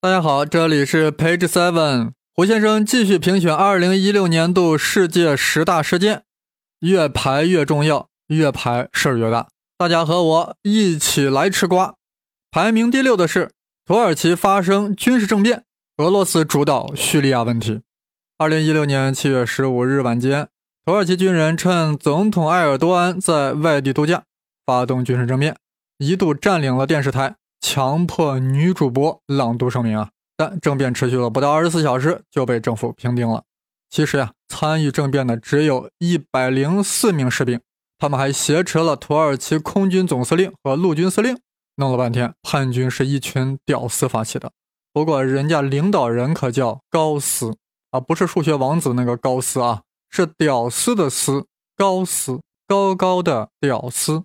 大家好，这里是 Page Seven，胡先生继续评选二零一六年度世界十大事件，越排越重要，越排事儿越大。大家和我一起来吃瓜。排名第六的是土耳其发生军事政变，俄罗斯主导叙利亚问题。二零一六年七月十五日晚间，土耳其军人趁总统埃尔多安在外地度假，发动军事政变，一度占领了电视台。强迫女主播朗读声明啊，但政变持续了不到二十四小时就被政府平定了。其实呀，参与政变的只有一百零四名士兵，他们还挟持了土耳其空军总司令和陆军司令。弄了半天，叛军是一群屌丝发起的。不过人家领导人可叫高斯啊，不是数学王子那个高斯啊，是屌丝的丝，高斯，高高的屌丝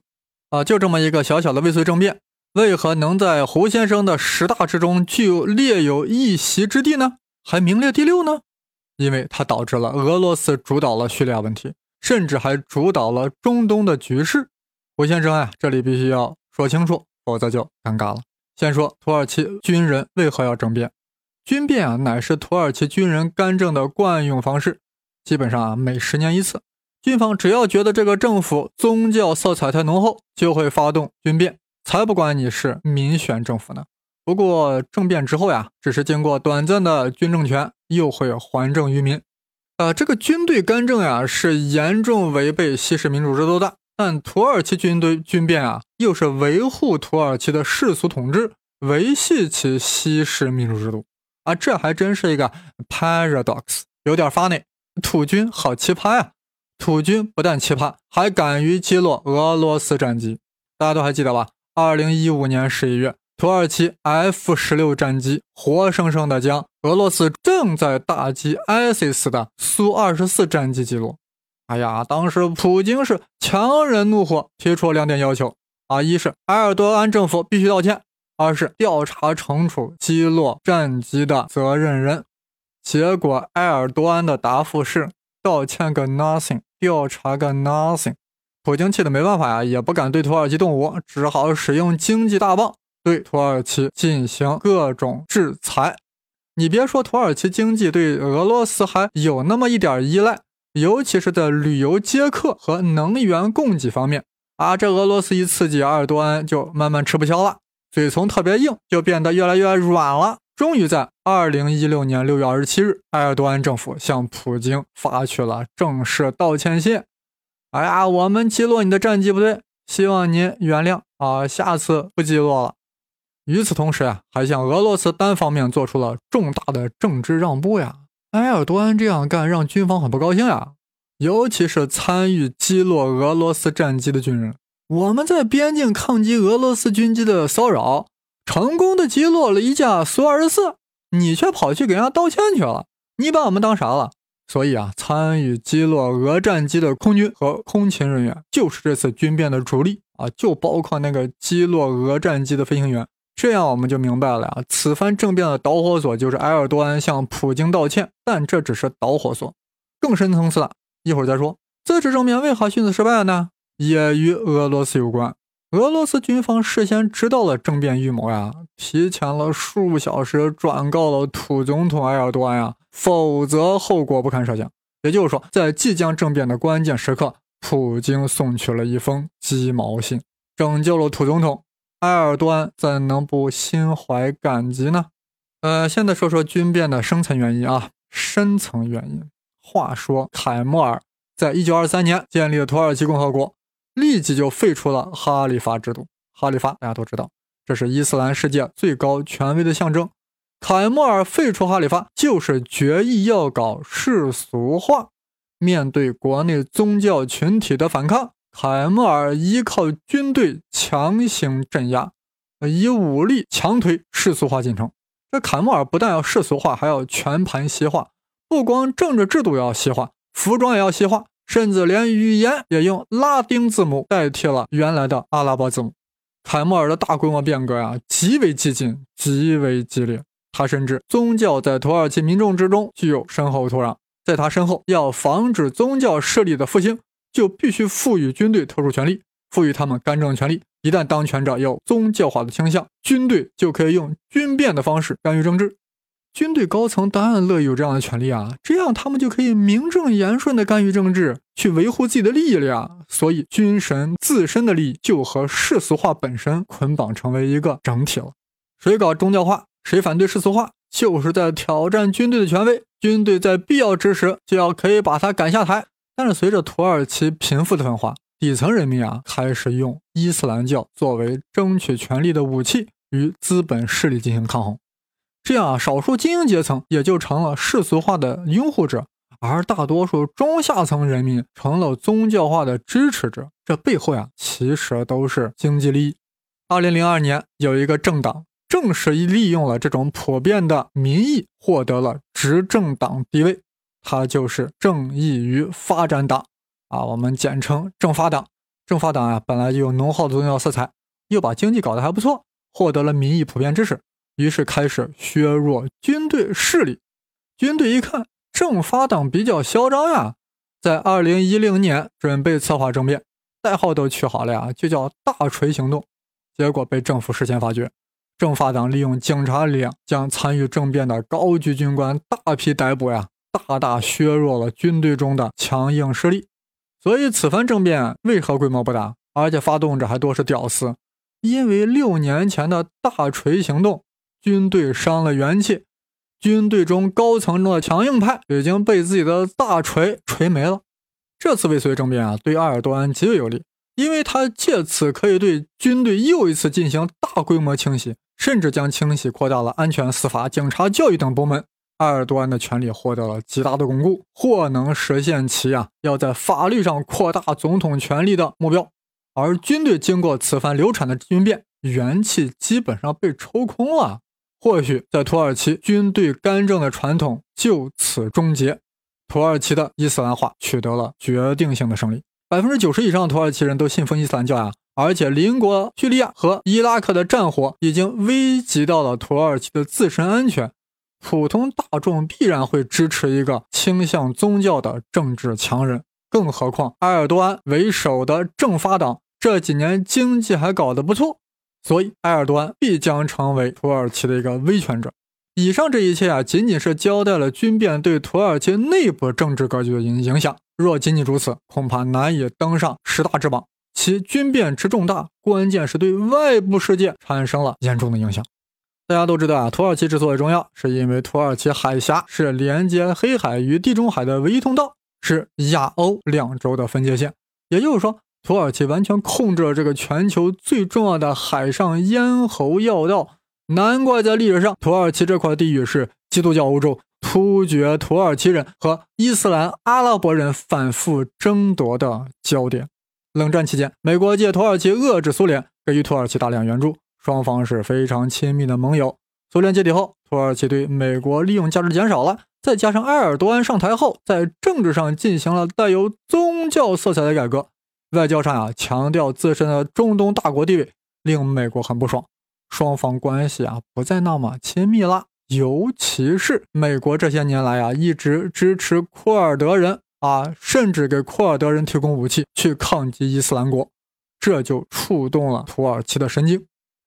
啊，就这么一个小小的未遂政变。为何能在胡先生的十大之中具有列有一席之地呢？还名列第六呢？因为它导致了俄罗斯主导了叙利亚问题，甚至还主导了中东的局势。胡先生啊，这里必须要说清楚，否则就尴尬了。先说土耳其军人为何要政变？军变啊，乃是土耳其军人干政的惯用方式，基本上啊，每十年一次。军方只要觉得这个政府宗教色彩太浓厚，就会发动军变。才不管你是民选政府呢。不过政变之后呀，只是经过短暂的军政权，又会还政于民。呃，这个军队干政呀，是严重违背西式民主制度的。但土耳其军队军变啊，又是维护土耳其的世俗统治，维系其西式民主制度啊，这还真是一个 paradox，有点 funny。土军好奇葩呀！土军不但奇葩，还敢于击落俄罗斯战机，大家都还记得吧？二零一五年十一月，土耳其 F 十六战机活生生的将俄罗斯正在打击 ISIS 的苏二十四战机击落。哎呀，当时普京是强忍怒火，提出两点要求啊：一是埃尔多安政府必须道歉；二是调查惩处击落战机的责任人。结果埃尔多安的答复是：道歉个 nothing，调查个 nothing。普京气得没办法呀，也不敢对土耳其动武，只好使用经济大棒对土耳其进行各种制裁。你别说，土耳其经济对俄罗斯还有那么一点依赖，尤其是在旅游接客和能源供给方面啊。这俄罗斯一刺激，埃尔多安就慢慢吃不消了，嘴从特别硬就变得越来越软了。终于在二零一六年六月二十七日，埃尔多安政府向普京发去了正式道歉信。哎呀，我们击落你的战机不对，希望您原谅啊，下次不击落了。与此同时啊，还向俄罗斯单方面做出了重大的政治让步呀。埃尔多安这样干让军方很不高兴呀，尤其是参与击落俄罗斯战机的军人。我们在边境抗击俄罗斯军机的骚扰，成功的击落了一架苏二十四，你却跑去给人家道歉去了，你把我们当啥了？所以啊，参与击落俄战机的空军和空勤人员就是这次军变的主力啊，就包括那个击落俄战机的飞行员。这样我们就明白了呀，此番政变的导火索就是埃尔多安向普京道歉，但这只是导火索，更深层次的一会儿再说。这次政变为何迅速失败了呢？也与俄罗斯有关。俄罗斯军方事先知道了政变预谋呀，提前了数小时转告了土总统埃尔多安呀，否则后果不堪设想。也就是说，在即将政变的关键时刻，普京送去了一封鸡毛信，拯救了土总统埃尔多安，怎能不心怀感激呢？呃，现在说说军变的深层原因啊，深层原因。话说，凯末尔在一九二三年建立了土耳其共和国。立即就废除了哈里发制度。哈里发大家都知道，这是伊斯兰世界最高权威的象征。凯末尔废除哈里发，就是决意要搞世俗化。面对国内宗教群体的反抗，凯末尔依靠军队强行镇压，以武力强推世俗化进程。这凯末尔不但要世俗化，还要全盘西化，不光政治制度要西化，服装也要西化。甚至连语言也用拉丁字母代替了原来的阿拉伯字母。凯末尔的大规模变革呀，极为激进，极为激烈。他深知宗教在土耳其民众之中具有深厚土壤，在他身后，要防止宗教势力的复兴，就必须赋予军队特殊权利，赋予他们干政权利。一旦当权者有宗教化的倾向，军队就可以用军变的方式干预政治。军队高层当然乐意有这样的权利啊，这样他们就可以名正言顺地干预政治，去维护自己的利益了呀。所以，军神自身的利益就和世俗化本身捆绑成为一个整体了。谁搞宗教化，谁反对世俗化，就是在挑战军队的权威。军队在必要之时就要可以把他赶下台。但是，随着土耳其贫富的分化，底层人民啊开始用伊斯兰教作为争取权力的武器，与资本势力进行抗衡。这样啊，少数精英阶层也就成了世俗化的拥护者，而大多数中下层人民成了宗教化的支持者。这背后呀，其实都是经济利益。二零零二年，有一个政党正是利用了这种普遍的民意，获得了执政党地位，他就是正义与发展党啊，我们简称政发党。政发党啊，本来就有浓厚的宗教色彩，又把经济搞得还不错，获得了民意普遍支持。于是开始削弱军队势力。军队一看政发党比较嚣张呀，在二零一零年准备策划政变，代号都取好了呀，就叫“大锤行动”。结果被政府事先发觉，政发党利用警察力量将参与政变的高级军官大批逮捕呀，大大削弱了军队中的强硬势力。所以此番政变为何规模不大，而且发动者还多是屌丝？因为六年前的大锤行动。军队伤了元气，军队中高层中的强硬派已经被自己的大锤锤没了。这次未遂政变啊，对埃尔多安极为有利，因为他借此可以对军队又一次进行大规模清洗，甚至将清洗扩大了安全、司法、警察、教育等部门。埃尔多安的权力获得了极大的巩固，或能实现其啊要在法律上扩大总统权力的目标。而军队经过此番流产的军变，元气基本上被抽空了。或许在土耳其，军队干政的传统就此终结，土耳其的伊斯兰化取得了决定性的胜利。百分之九十以上的土耳其人都信奉伊斯兰教呀，而且邻国叙利亚和伊拉克的战火已经危及到了土耳其的自身安全，普通大众必然会支持一个倾向宗教的政治强人。更何况埃尔多安为首的政发党这几年经济还搞得不错。所以，埃尔多安必将成为土耳其的一个威权者。以上这一切啊，仅仅是交代了军变对土耳其内部政治格局的影影响。若仅仅如此，恐怕难以登上十大之榜。其军变之重大，关键是对外部世界产生了严重的影响。大家都知道啊，土耳其之所以重要，是因为土耳其海峡是连接黑海与地中海的唯一通道，是亚欧两洲的分界线。也就是说，土耳其完全控制了这个全球最重要的海上咽喉要道，难怪在历史上土耳其这块地域是基督教欧洲突厥土耳其人和伊斯兰阿拉伯人反复争夺的焦点。冷战期间，美国借土耳其遏制苏联，给予土耳其大量援助，双方是非常亲密的盟友。苏联解体后，土耳其对美国利用价值减少了，再加上埃尔多安上台后，在政治上进行了带有宗教色彩的改革。外交上啊，强调自身的中东大国地位，令美国很不爽。双方关系啊，不再那么亲密了。尤其是美国这些年来啊，一直支持库尔德人啊，甚至给库尔德人提供武器去抗击伊斯兰国，这就触动了土耳其的神经。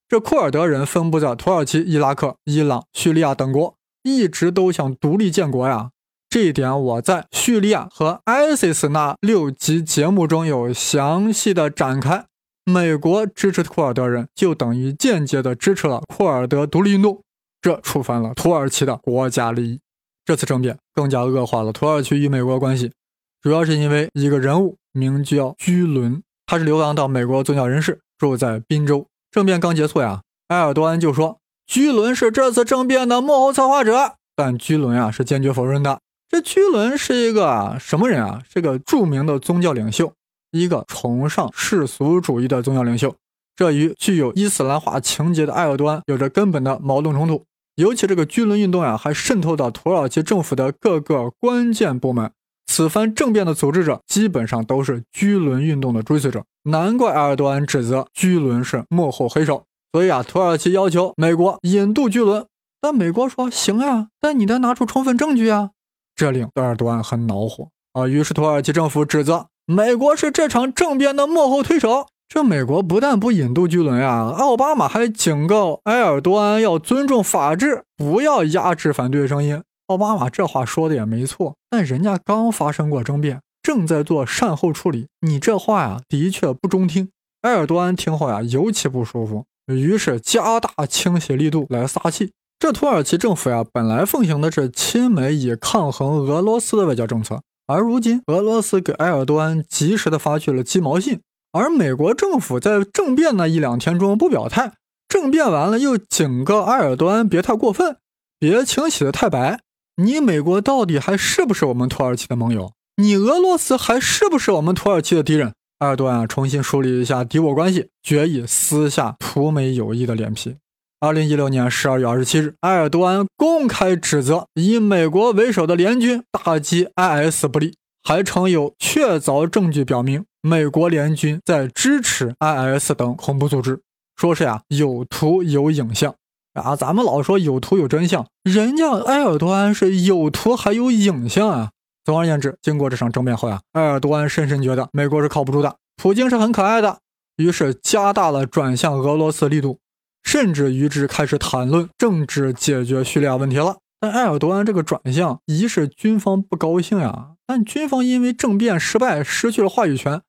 这库尔德人分布在土耳其、伊拉克、伊朗、叙利亚等国，一直都想独立建国呀。这一点我在叙利亚和 ISIS 那六集节目中有详细的展开。美国支持库尔德人，就等于间接的支持了库尔德独立运动，这触犯了土耳其的国家利益。这次政变更加恶化了土耳其与美国关系，主要是因为一个人物名叫居伦，他是流亡到美国宗教人士，住在宾州。政变刚结束呀，埃尔多安就说居伦是这次政变的幕后策划者，但居伦啊是坚决否认的。这居伦是一个什么人啊？是个著名的宗教领袖，一个崇尚世俗主义的宗教领袖。这与具有伊斯兰化情节的埃尔多安有着根本的矛盾冲突。尤其这个居伦运动呀，还渗透到土耳其政府的各个关键部门。此番政变的组织者基本上都是居伦运动的追随者，难怪埃尔多安指责居伦是幕后黑手。所以啊，土耳其要求美国引渡居伦，但美国说行啊，但你得拿出充分证据啊。这令埃尔多安很恼火啊！于是土耳其政府指责美国是这场政变的幕后推手，这美国不但不引渡巨轮呀，奥巴马还警告埃尔多安要尊重法治，不要压制反对声音。奥巴马这话说的也没错，但人家刚发生过争辩，正在做善后处理，你这话呀的确不中听。埃尔多安听后呀尤其不舒服，于是加大清洗力度来撒气。这土耳其政府呀本来奉行的是亲美以抗衡俄罗斯的外交政策，而如今俄罗斯给埃尔多安及时的发去了鸡毛信。而美国政府在政变那一两天中不表态，政变完了又警告埃尔多安别太过分，别清洗的太白。你美国到底还是不是我们土耳其的盟友？你俄罗斯还是不是我们土耳其的敌人？埃尔多安重新梳理一下敌我关系，决意撕下土美友谊的脸皮。二零一六年十二月二十七日，埃尔多安公开指责以美国为首的联军打击 IS 不利，还称有确凿证据表明。美国联军在支持 IS 等恐怖组织，说是呀有图有影像啊，咱们老说有图有真相，人家埃尔多安是有图还有影像啊。总而言之，经过这场争辩后呀，埃尔多安深深觉得美国是靠不住的，普京是很可爱的，于是加大了转向俄罗斯力度，甚至与之开始谈论政治解决叙利亚问题了。但埃尔多安这个转向，一是军方不高兴呀，但军方因为政变失败失去了话语权。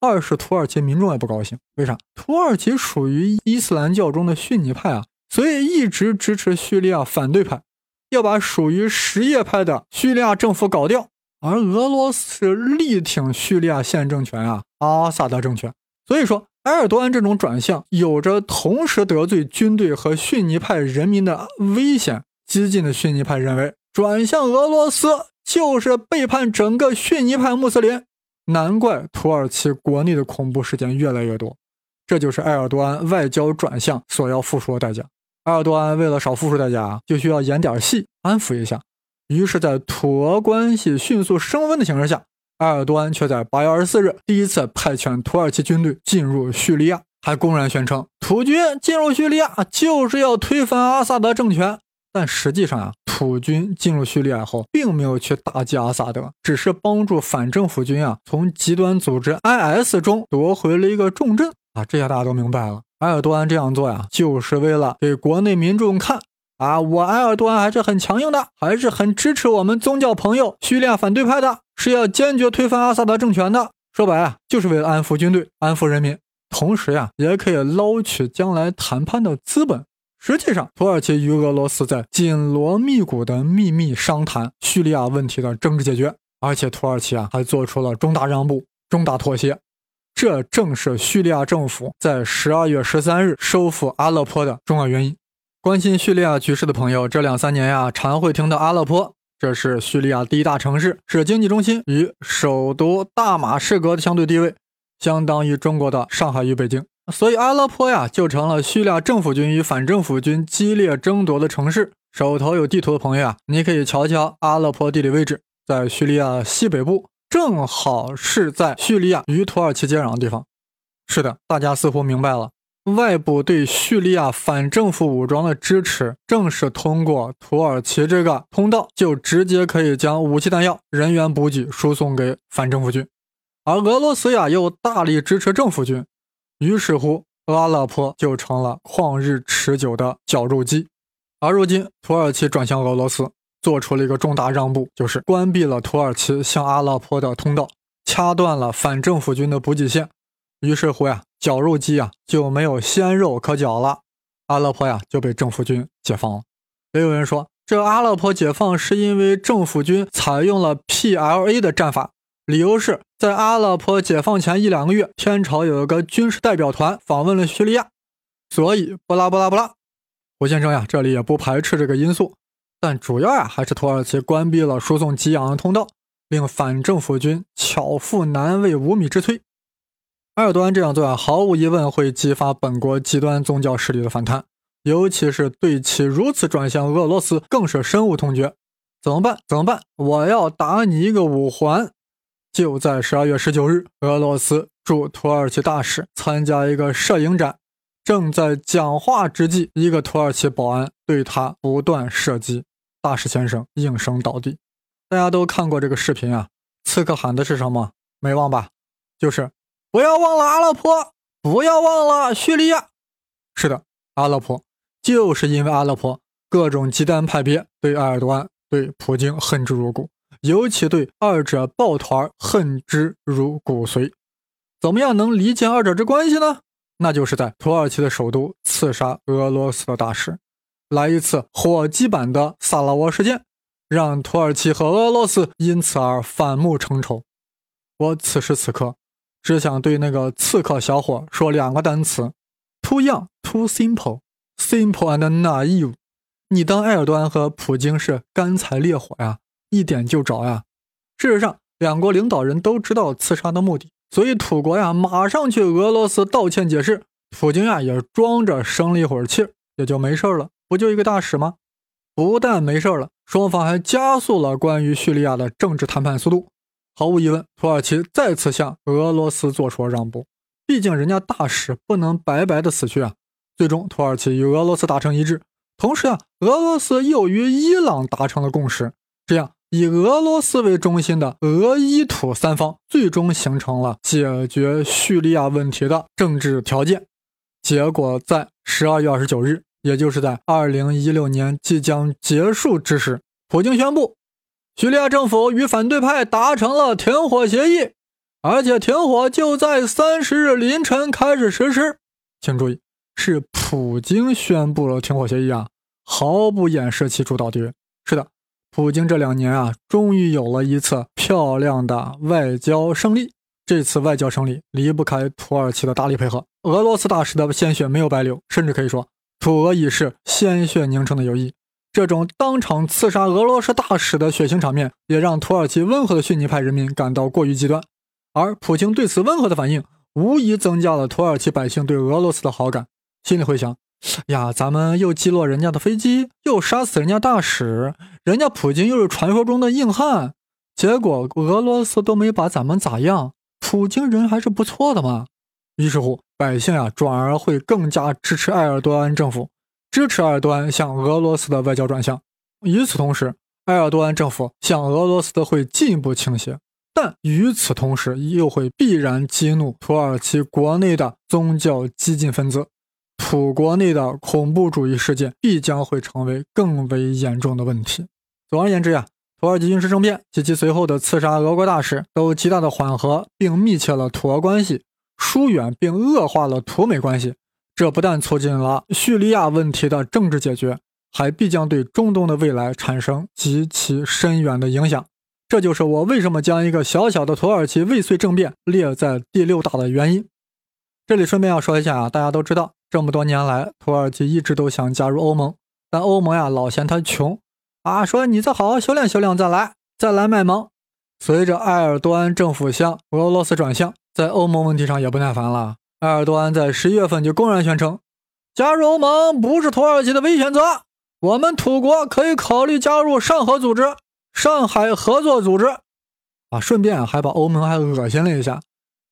二是土耳其民众也不高兴，为啥？土耳其属于伊斯兰教中的逊尼派啊，所以一直支持叙利亚反对派，要把属于什叶派的叙利亚政府搞掉。而俄罗斯力挺叙利亚现政权啊，阿萨德政权。所以说，埃尔多安这种转向有着同时得罪军队和逊尼派人民的危险。激进的逊尼派认为，转向俄罗斯就是背叛整个逊尼派穆斯林。难怪土耳其国内的恐怖事件越来越多，这就是埃尔多安外交转向所要付出的代价。埃尔多安为了少付出代价，就需要演点戏安抚一下。于是，在土俄关系迅速升温的形势下，埃尔多安却在八月二十四日第一次派遣土耳其军队进入叙利亚，还公然宣称土军进入叙利亚就是要推翻阿萨德政权。但实际上啊。土军进入叙利亚后，并没有去打击阿萨德，只是帮助反政府军啊从极端组织 IS 中夺回了一个重镇啊，这下大家都明白了。埃尔多安这样做呀，就是为了给国内民众看啊，我埃尔多安还是很强硬的，还是很支持我们宗教朋友叙利亚反对派的，是要坚决推翻阿萨德政权的。说白了，就是为了安抚军队、安抚人民，同时呀，也可以捞取将来谈判的资本。实际上，土耳其与俄罗斯在紧锣密鼓的秘密商谈叙利亚问题的政治解决，而且土耳其啊还做出了重大让步、重大妥协。这正是叙利亚政府在十二月十三日收复阿勒颇的重要原因。关心叙利亚局势的朋友，这两三年呀常会听到阿勒颇，这是叙利亚第一大城市，是经济中心与首都大马士革的相对地位，相当于中国的上海与北京。所以阿勒颇呀，就成了叙利亚政府军与反政府军激烈争夺的城市。手头有地图的朋友啊，你可以瞧瞧阿勒颇地理位置，在叙利亚西北部，正好是在叙利亚与土耳其接壤的地方。是的，大家似乎明白了，外部对叙利亚反政府武装的支持，正是通过土耳其这个通道，就直接可以将武器弹药、人员补给输送给反政府军。而俄罗斯呀，又大力支持政府军。于是乎，阿勒颇就成了旷日持久的绞肉机。而如今，土耳其转向俄罗斯，做出了一个重大让步，就是关闭了土耳其向阿勒颇的通道，掐断了反政府军的补给线。于是乎呀，绞肉机啊就没有鲜肉可绞了，阿勒颇呀就被政府军解放了。也有人说，这阿勒颇解放是因为政府军采用了 PLA 的战法。理由是在阿勒颇解放前一两个月，天朝有一个军事代表团访问了叙利亚，所以不拉不拉不拉。胡先生呀，这里也不排斥这个因素，但主要呀还是土耳其关闭了输送给养的通道，令反政府军巧妇难为无米之炊。埃尔多安这样做啊，毫无疑问会激发本国极端宗教势力的反弹，尤其是对其如此转向俄罗斯，更是深恶痛绝。怎么办？怎么办？我要打你一个五环！就在十二月十九日，俄罗斯驻土耳其大使参加一个摄影展，正在讲话之际，一个土耳其保安对他不断射击，大使先生应声倒地。大家都看过这个视频啊，刺客喊的是什么？没忘吧？就是不要忘了阿勒颇，不要忘了叙利亚。是的，阿勒颇就是因为阿勒颇各种极端派别对埃尔多安、对普京恨之入骨，尤其对二者抱团恨之入骨髓。怎么样能理解二者之关系呢？那就是在土耳其的首都刺杀俄罗斯的大使，来一次火鸡版的萨拉沃事件，让土耳其和俄罗斯因此而反目成仇。我此时此刻只想对那个刺客小伙说两个单词：too young, too simple, simple and naive。你当埃尔多安和普京是干柴烈火呀，一点就着呀。事实上，两国领导人都知道刺杀的目的。所以土国呀，马上去俄罗斯道歉解释。普京呀，也装着生了一会儿气，也就没事了。不就一个大使吗？不但没事了，双方还加速了关于叙利亚的政治谈判速度。毫无疑问，土耳其再次向俄罗斯做出了让步。毕竟人家大使不能白白的死去啊。最终，土耳其与俄罗斯达成一致，同时啊，俄罗斯又与伊朗达成了共识。这样。以俄罗斯为中心的俄伊土三方最终形成了解决叙利亚问题的政治条件。结果在十二月二十九日，也就是在二零一六年即将结束之时，普京宣布，叙利亚政府与反对派达成了停火协议，而且停火就在三十日凌晨开始实施。请注意，是普京宣布了停火协议啊，毫不掩饰其主导地位。是的。普京这两年啊，终于有了一次漂亮的外交胜利。这次外交胜利离不开土耳其的大力配合，俄罗斯大使的鲜血没有白流，甚至可以说，土俄已是鲜血凝成的友谊。这种当场刺杀俄罗斯大使的血腥场面，也让土耳其温和的逊尼派人民感到过于极端。而普京对此温和的反应，无疑增加了土耳其百姓对俄罗斯的好感。心里会想。呀，咱们又击落人家的飞机，又杀死人家大使，人家普京又是传说中的硬汉，结果俄罗斯都没把咱们咋样，普京人还是不错的嘛。于是乎，百姓呀，转而会更加支持埃尔多安政府，支持埃尔多安向俄罗斯的外交转向。与此同时，埃尔多安政府向俄罗斯的会进一步倾斜，但与此同时又会必然激怒土耳其国内的宗教激进分子。土国内的恐怖主义事件必将会成为更为严重的问题。总而言之呀，土耳其军事政变及其随后的刺杀俄国大使，都极大的缓和并密切了土俄关系，疏远并恶化了土美关系。这不但促进了叙利亚问题的政治解决，还必将对中东的未来产生极其深远的影响。这就是我为什么将一个小小的土耳其未遂政变列在第六大的原因。这里顺便要说一下啊，大家都知道。这么多年来，土耳其一直都想加入欧盟，但欧盟呀老嫌他穷啊，说你再好好修炼修炼再来，再来卖萌。随着埃尔多安政府向俄罗斯转向，在欧盟问题上也不耐烦了。埃尔多安在十一月份就公然宣称，加入欧盟不是土耳其的唯一选择，我们土国可以考虑加入上合组织、上海合作组织。啊，顺便还把欧盟还恶心了一下，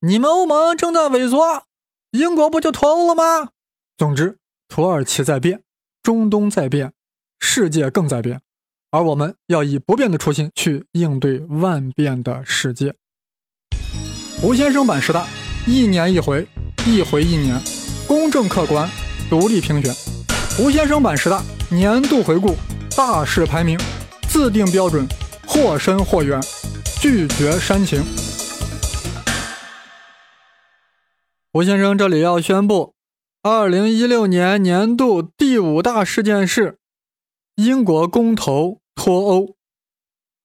你们欧盟正在萎缩，英国不就脱欧了吗？总之，土耳其在变，中东在变，世界更在变，而我们要以不变的初心去应对万变的世界。胡先生版十大，一年一回，一回一年，公正客观，独立评选。胡先生版十大年度回顾，大事排名，自定标准，或深或远，拒绝煽情。胡先生这里要宣布。二零一六年年度第五大事件是英国公投脱欧。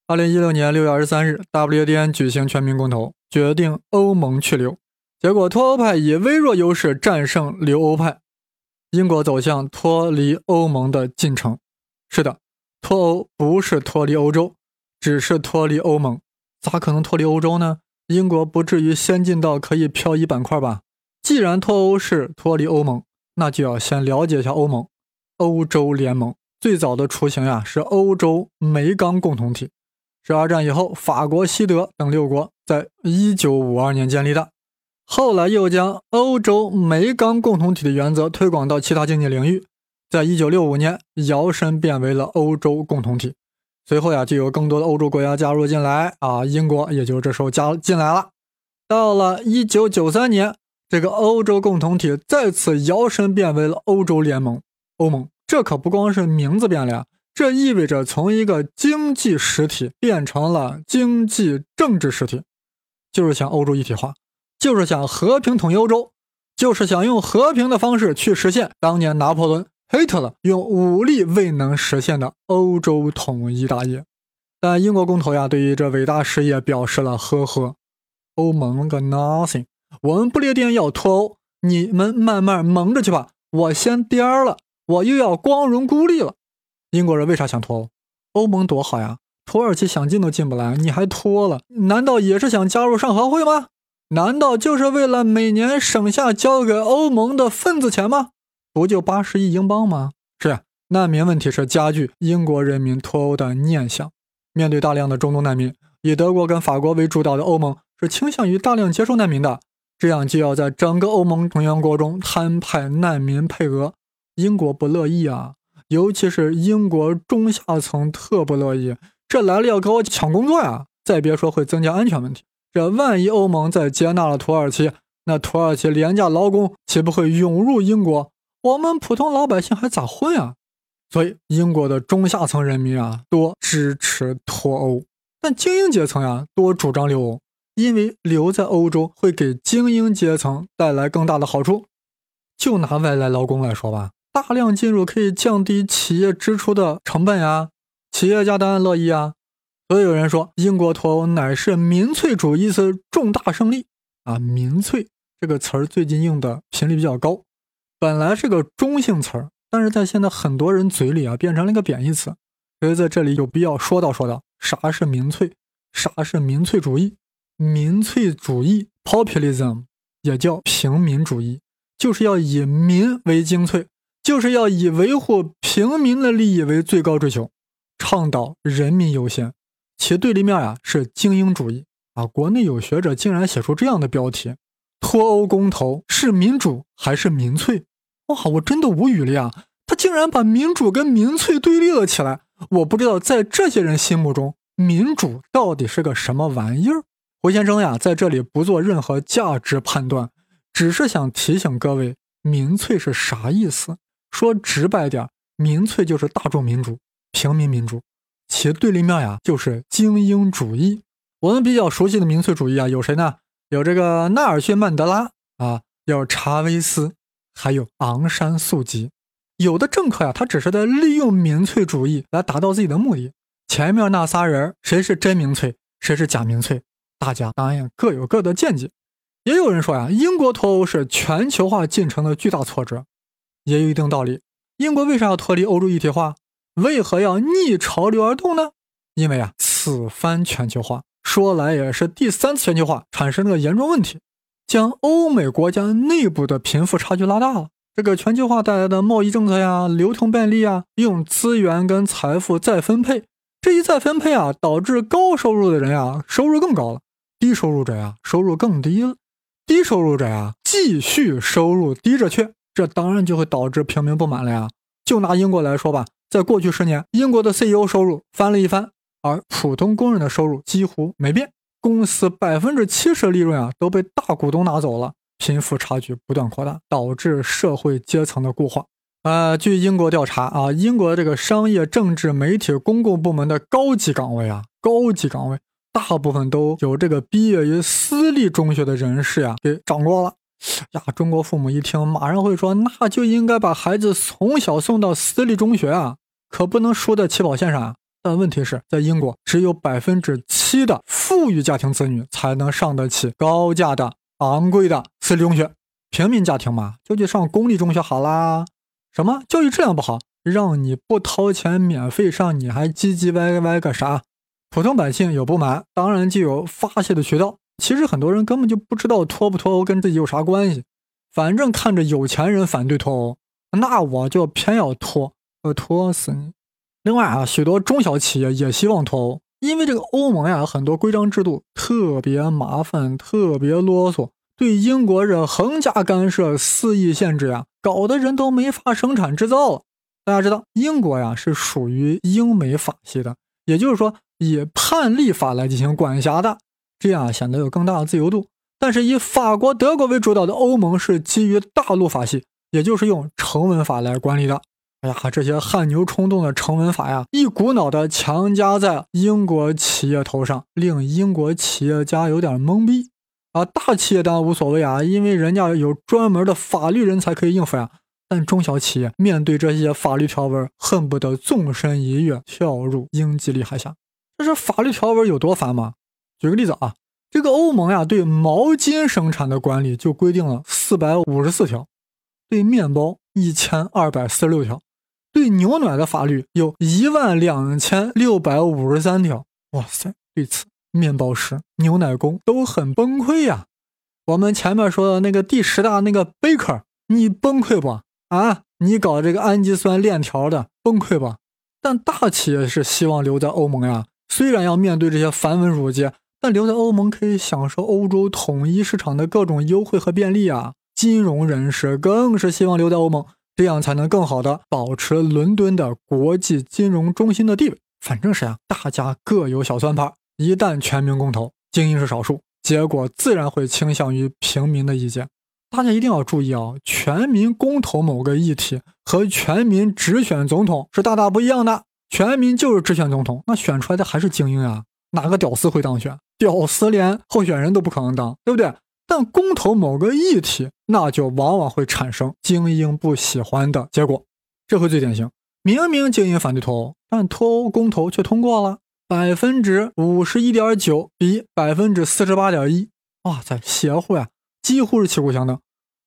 二零一六年六月二十三日，WDN 举行全民公投，决定欧盟去留。结果脱欧派以微弱优势战胜留欧派，英国走向脱离欧盟的进程。是的，脱欧不是脱离欧洲，只是脱离欧盟。咋可能脱离欧洲呢？英国不至于先进到可以漂移板块吧？既然脱欧是脱离欧盟，那就要先了解一下欧盟。欧洲联盟最早的雏形呀是欧洲煤钢共同体，是二战以后法国、西德等六国在1952年建立的。后来又将欧洲煤钢共同体的原则推广到其他经济领域，在1965年摇身变为了欧洲共同体。随后呀就有更多的欧洲国家加入进来啊，英国也就这时候加进来了。到了1993年。这个欧洲共同体再次摇身变为了欧洲联盟，欧盟。这可不光是名字变了呀，这意味着从一个经济实体变成了经济政治实体，就是想欧洲一体化，就是想和平统一欧洲，就是想用和平的方式去实现当年拿破仑、希特勒用武力未能实现的欧洲统一大业。但英国公投呀，对于这伟大事业表示了呵呵，欧盟个 nothing。我们不列颠要脱欧，你们慢慢蒙着去吧。我先颠了，我又要光荣孤立了。英国人为啥想脱欧？欧盟多好呀，土耳其想进都进不来，你还脱了？难道也是想加入上合会吗？难道就是为了每年省下交给欧盟的份子钱吗？不就八十亿英镑吗？是呀，难民问题是加剧英国人民脱欧的念想。面对大量的中东难民，以德国跟法国为主导的欧盟是倾向于大量接收难民的。这样就要在整个欧盟成员国中摊派难民配额，英国不乐意啊，尤其是英国中下层特不乐意，这来了要跟我抢工作呀！再别说会增加安全问题，这万一欧盟再接纳了土耳其，那土耳其廉价劳工岂不会涌入英国？我们普通老百姓还咋混啊？所以英国的中下层人民啊，多支持脱欧，但精英阶层呀，多主张留欧。因为留在欧洲会给精英阶层带来更大的好处。就拿外来劳工来说吧，大量进入可以降低企业支出的成本呀，企业家当然乐意啊。所以有人说，英国脱欧乃是民粹主义的重大胜利啊！民粹这个词儿最近用的频率比较高，本来是个中性词儿，但是在现在很多人嘴里啊变成了一个贬义词，所以在这里有必要说道说道，啥是民粹，啥是民粹主义。民粹主义 （populism） 也叫平民主义，就是要以民为精粹，就是要以维护平民的利益为最高追求，倡导人民优先。其对立面呀是精英主义啊！国内有学者竟然写出这样的标题：“脱欧公投是民主还是民粹？”哇，我真的无语了呀！他竟然把民主跟民粹对立了起来。我不知道在这些人心目中，民主到底是个什么玩意儿。胡先生呀，在这里不做任何价值判断，只是想提醒各位，民粹是啥意思？说直白点，民粹就是大众民主、平民民主，其对立面呀就是精英主义。我们比较熟悉的民粹主义啊，有谁呢？有这个纳尔逊·曼德拉啊，有查韦斯，还有昂山素季。有的政客呀，他只是在利用民粹主义来达到自己的目的。前面那仨人，谁是真民粹，谁是假民粹？大家当然各有各的见解，也有人说呀，英国脱欧是全球化进程的巨大挫折，也有一定道理。英国为啥要脱离欧洲一体化？为何要逆潮流而动呢？因为啊，此番全球化说来也是第三次全球化产生了严重问题，将欧美国家内部的贫富差距拉大了。这个全球化带来的贸易政策呀，流通便利啊，用资源跟财富再分配，这一再分配啊，导致高收入的人呀，收入更高了。低收入者呀，收入更低了；低收入者呀，继续收入低着去，这当然就会导致平民不满了呀。就拿英国来说吧，在过去十年，英国的 CEO 收入翻了一番，而普通工人的收入几乎没变，公司百分之七十的利润啊都被大股东拿走了，贫富差距不断扩大，导致社会阶层的固化。呃，据英国调查啊，英国这个商业、政治、媒体、公共部门的高级岗位啊，高级岗位。大部分都有这个毕业于私立中学的人士呀，给掌握了呀。中国父母一听，马上会说，那就应该把孩子从小送到私立中学啊，可不能输在起跑线上啊。但问题是在英国，只有百分之七的富裕家庭子女才能上得起高价的、昂贵的私立中学，平民家庭嘛，就去上公立中学好啦。什么教育质量不好，让你不掏钱免费上，你还唧唧歪歪个啥？普通百姓有不满，当然就有发泄的渠道。其实很多人根本就不知道脱不脱欧跟自己有啥关系，反正看着有钱人反对脱欧，那我就偏要脱，我脱死你。另外啊，许多中小企业也希望脱欧，因为这个欧盟呀，很多规章制度特别麻烦，特别啰嗦，对英国人横加干涉，肆意限制呀，搞得人都没法生产制造了。大家知道，英国呀是属于英美法系的，也就是说。以判例法来进行管辖的，这样显得有更大的自由度。但是以法国、德国为主导的欧盟是基于大陆法系，也就是用成文法来管理的。哎呀，这些汗牛充栋的成文法呀，一股脑的强加在英国企业头上，令英国企业家有点懵逼。啊，大企业当然无所谓啊，因为人家有专门的法律人才可以应付呀。但中小企业面对这些法律条文，恨不得纵身一跃跳入英吉利海峡。这是法律条文有多烦吗？举个例子啊，这个欧盟呀，对毛巾生产的管理就规定了四百五十四条，对面包一千二百四十六条，对牛奶的法律有一万两千六百五十三条。哇塞，对此。面包师、牛奶工都很崩溃呀。我们前面说的那个第十大那个 baker，你崩溃不啊？你搞这个氨基酸链条的崩溃不？但大企业是希望留在欧盟呀。虽然要面对这些繁文缛节，但留在欧盟可以享受欧洲统一市场的各种优惠和便利啊。金融人士更是希望留在欧盟，这样才能更好的保持伦敦的国际金融中心的地位。反正是呀，大家各有小算盘。一旦全民公投，精英是少数，结果自然会倾向于平民的意见。大家一定要注意啊，全民公投某个议题和全民直选总统是大大不一样的。全民就是直选总统，那选出来的还是精英啊，哪个屌丝会当选？屌丝连候选人都不可能当，对不对？但公投某个议题，那就往往会产生精英不喜欢的结果。这回最典型，明明精英反对脱欧，但脱欧公投却通过了。百分之五十一点九比百分之四十八点一，哇塞，邪乎呀！几乎是旗鼓相当。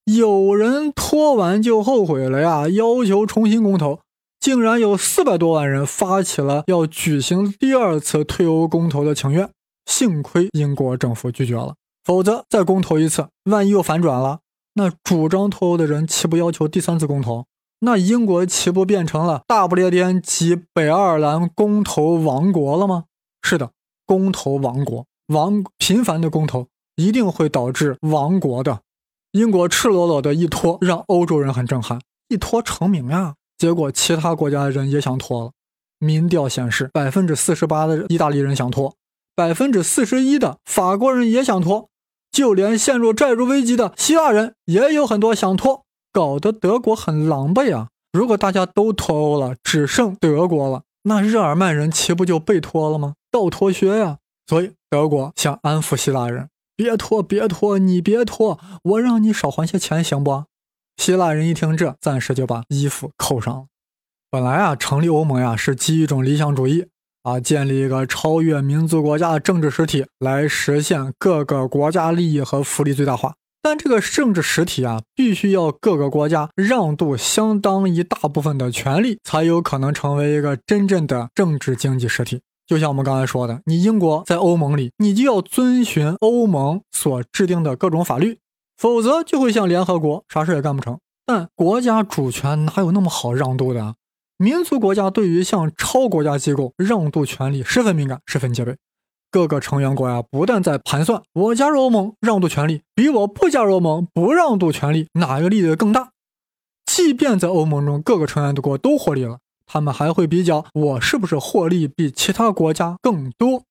有人脱完就后悔了呀，要求重新公投，竟然有四百多万人发起了要举行第二次退欧公投的请愿。幸亏英国政府拒绝了，否则再公投一次，万一又反转了，那主张脱欧的人岂不要求第三次公投？那英国岂不变成了大不列颠及北爱尔兰公投王国了吗？是的，公投王国，王频繁的公投一定会导致亡国的。英国赤裸裸的一拖，让欧洲人很震撼，一拖成名呀。结果其他国家的人也想拖了。民调显示，百分之四十八的意大利人想拖，百分之四十一的法国人也想脱，就连陷入债务危机的希腊人也有很多想脱。搞得德国很狼狈啊！如果大家都脱欧了，只剩德国了，那日耳曼人岂不就被脱了吗？倒脱靴呀！所以德国想安抚希腊人，别脱，别脱，你别脱，我让你少还些钱，行不？希腊人一听这，暂时就把衣服扣上了。本来啊，成立欧盟呀，是基于一种理想主义啊，建立一个超越民族国家的政治实体，来实现各个国家利益和福利最大化。但这个政治实体啊，必须要各个国家让渡相当一大部分的权利，才有可能成为一个真正的政治经济实体。就像我们刚才说的，你英国在欧盟里，你就要遵循欧盟所制定的各种法律，否则就会像联合国，啥事也干不成。但国家主权哪有那么好让渡的？民族国家对于向超国家机构让渡权利十分敏感，十分戒备。各个成员国呀，不但在盘算我加入欧盟让渡权利比我不加入欧盟不让渡权利哪个利益更大，即便在欧盟中各个成员国都获利了，他们还会比较我是不是获利比其他国家更多。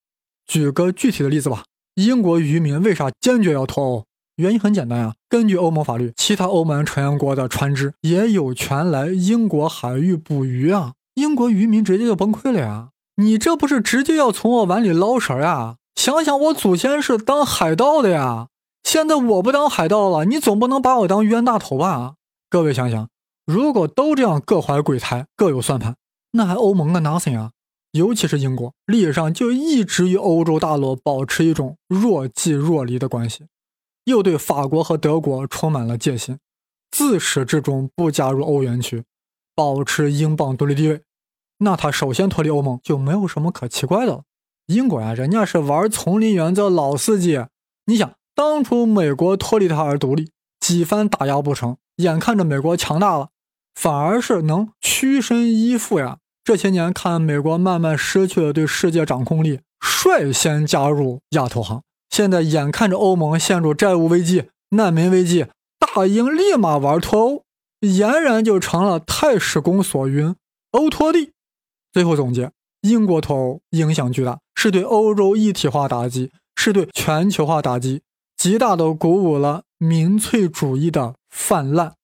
举个具体的例子吧，英国渔民为啥坚决要脱欧？原因很简单呀，根据欧盟法律，其他欧盟成员国的船只也有权来英国海域捕鱼啊，英国渔民直接就崩溃了呀。你这不是直接要从我碗里捞食呀？想想我祖先是当海盗的呀，现在我不当海盗了，你总不能把我当冤大头吧？各位想想，如果都这样各怀鬼胎、各有算盘，那还欧盟的 nothing 啊？尤其是英国，历史上就一直与欧洲大陆保持一种若即若离的关系，又对法国和德国充满了戒心，自始至终不加入欧元区，保持英镑独立地位。那他首先脱离欧盟就没有什么可奇怪的了。英国呀，人家是玩丛林原则老司机。你想，当初美国脱离他而独立，几番打压不成，眼看着美国强大了，反而是能屈身依附呀。这些年看美国慢慢失去了对世界掌控力，率先加入亚投行。现在眼看着欧盟陷入债务危机、难民危机，大英立马玩脱欧，俨然就成了太史公所云欧托地。最后总结：英国脱欧影响巨大，是对欧洲一体化打击，是对全球化打击，极大的鼓舞了民粹主义的泛滥。